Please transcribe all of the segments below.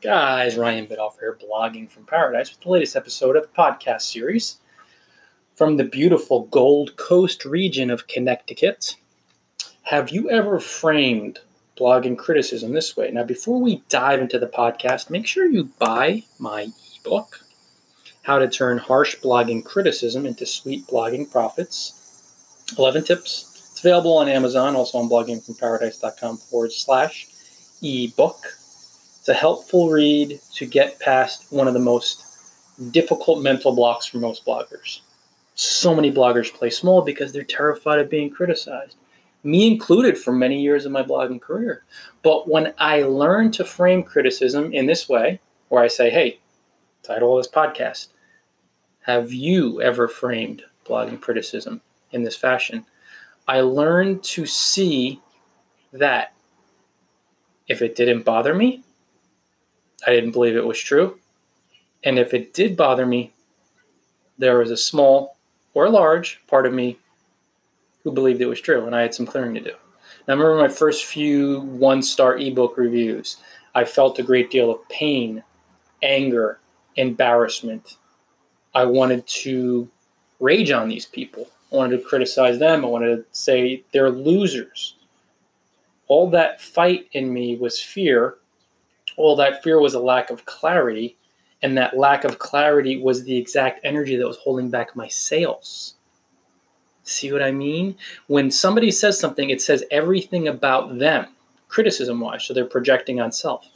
Guys, Ryan Biddulph here, blogging from paradise with the latest episode of the podcast series from the beautiful Gold Coast region of Connecticut. Have you ever framed blogging criticism this way? Now, before we dive into the podcast, make sure you buy my ebook, How to Turn Harsh Blogging Criticism into Sweet Blogging Profits. 11 tips. It's available on Amazon, also on bloggingfromparadise.com forward slash ebook. It's a helpful read to get past one of the most difficult mental blocks for most bloggers. So many bloggers play small because they're terrified of being criticized, me included for many years of my blogging career. But when I learned to frame criticism in this way, where I say, hey, title of this podcast, have you ever framed blogging criticism in this fashion? I learned to see that if it didn't bother me, I didn't believe it was true. And if it did bother me, there was a small or large part of me who believed it was true, and I had some clearing to do. I remember my first few one star ebook reviews. I felt a great deal of pain, anger, embarrassment. I wanted to rage on these people. I wanted to criticize them. I wanted to say they're losers. All that fight in me was fear well, that fear was a lack of clarity, and that lack of clarity was the exact energy that was holding back my sales. See what I mean? When somebody says something, it says everything about them, criticism wise, so they're projecting on self.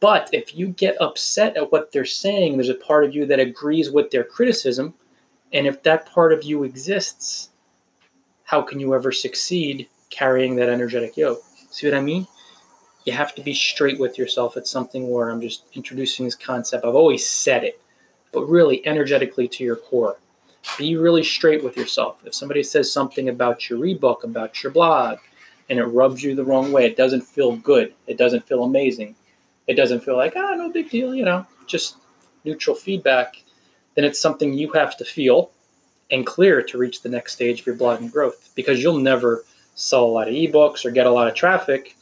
But if you get upset at what they're saying, there's a part of you that agrees with their criticism. And if that part of you exists, how can you ever succeed carrying that energetic yoke? See what I mean? You have to be straight with yourself. It's something where I'm just introducing this concept. I've always said it, but really energetically to your core. Be really straight with yourself. If somebody says something about your ebook, about your blog, and it rubs you the wrong way, it doesn't feel good. It doesn't feel amazing. It doesn't feel like, ah, no big deal, you know, just neutral feedback. Then it's something you have to feel and clear to reach the next stage of your blogging growth because you'll never sell a lot of ebooks or get a lot of traffic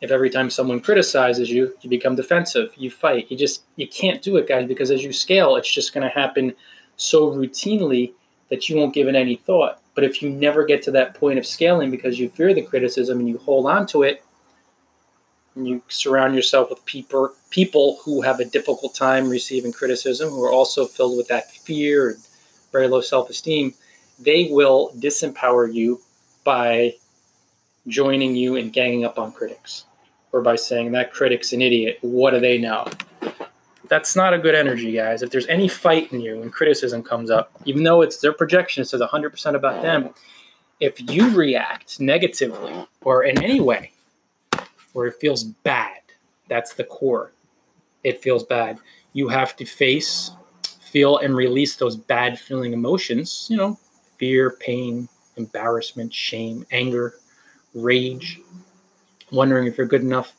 if every time someone criticizes you you become defensive you fight. You just you can't do it guys because as you scale it's just going to happen so routinely that you won't give it any thought. But if you never get to that point of scaling because you fear the criticism and you hold on to it and you surround yourself with people people who have a difficult time receiving criticism who are also filled with that fear and very low self-esteem they will disempower you by joining you and ganging up on critics or by saying that critic's an idiot. What do they know? That's not a good energy, guys. If there's any fight in you and criticism comes up, even though it's their projection, it says 100% about them, if you react negatively or in any way where it feels bad, that's the core. It feels bad. You have to face, feel, and release those bad feeling emotions, you know, fear, pain, embarrassment, shame, anger, rage, wondering if you're good enough.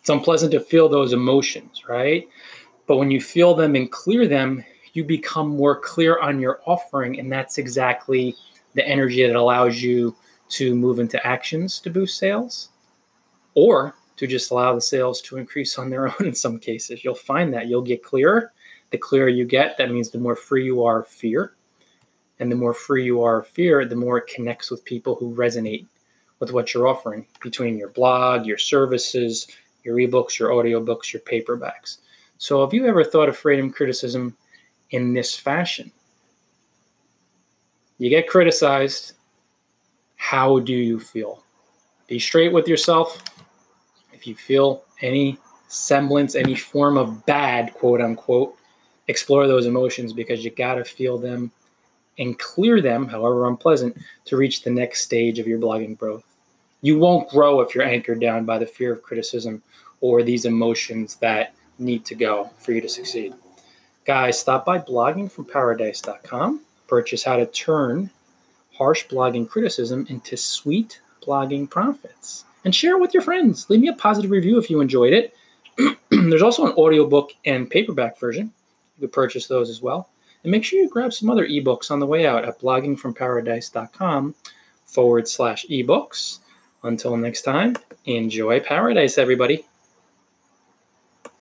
It's unpleasant to feel those emotions, right? But when you feel them and clear them, you become more clear on your offering. And that's exactly the energy that allows you to move into actions to boost sales or to just allow the sales to increase on their own in some cases. You'll find that you'll get clearer. The clearer you get, that means the more free you are of fear. And the more free you are of fear, the more it connects with people who resonate with what you're offering between your blog, your services, your ebooks, your audiobooks, your paperbacks. So, have you ever thought of freedom criticism in this fashion? You get criticized. How do you feel? Be straight with yourself. If you feel any semblance, any form of bad, quote unquote, explore those emotions because you got to feel them and clear them, however unpleasant, to reach the next stage of your blogging growth. You won't grow if you're anchored down by the fear of criticism or these emotions that need to go for you to succeed. Guys, stop by bloggingfromparadise.com, purchase how to turn harsh blogging criticism into sweet blogging profits, and share it with your friends. Leave me a positive review if you enjoyed it. There's also an audiobook and paperback version. You could purchase those as well. And make sure you grab some other ebooks on the way out at bloggingfromparadise.com forward slash ebooks. Until next time, enjoy paradise, everybody.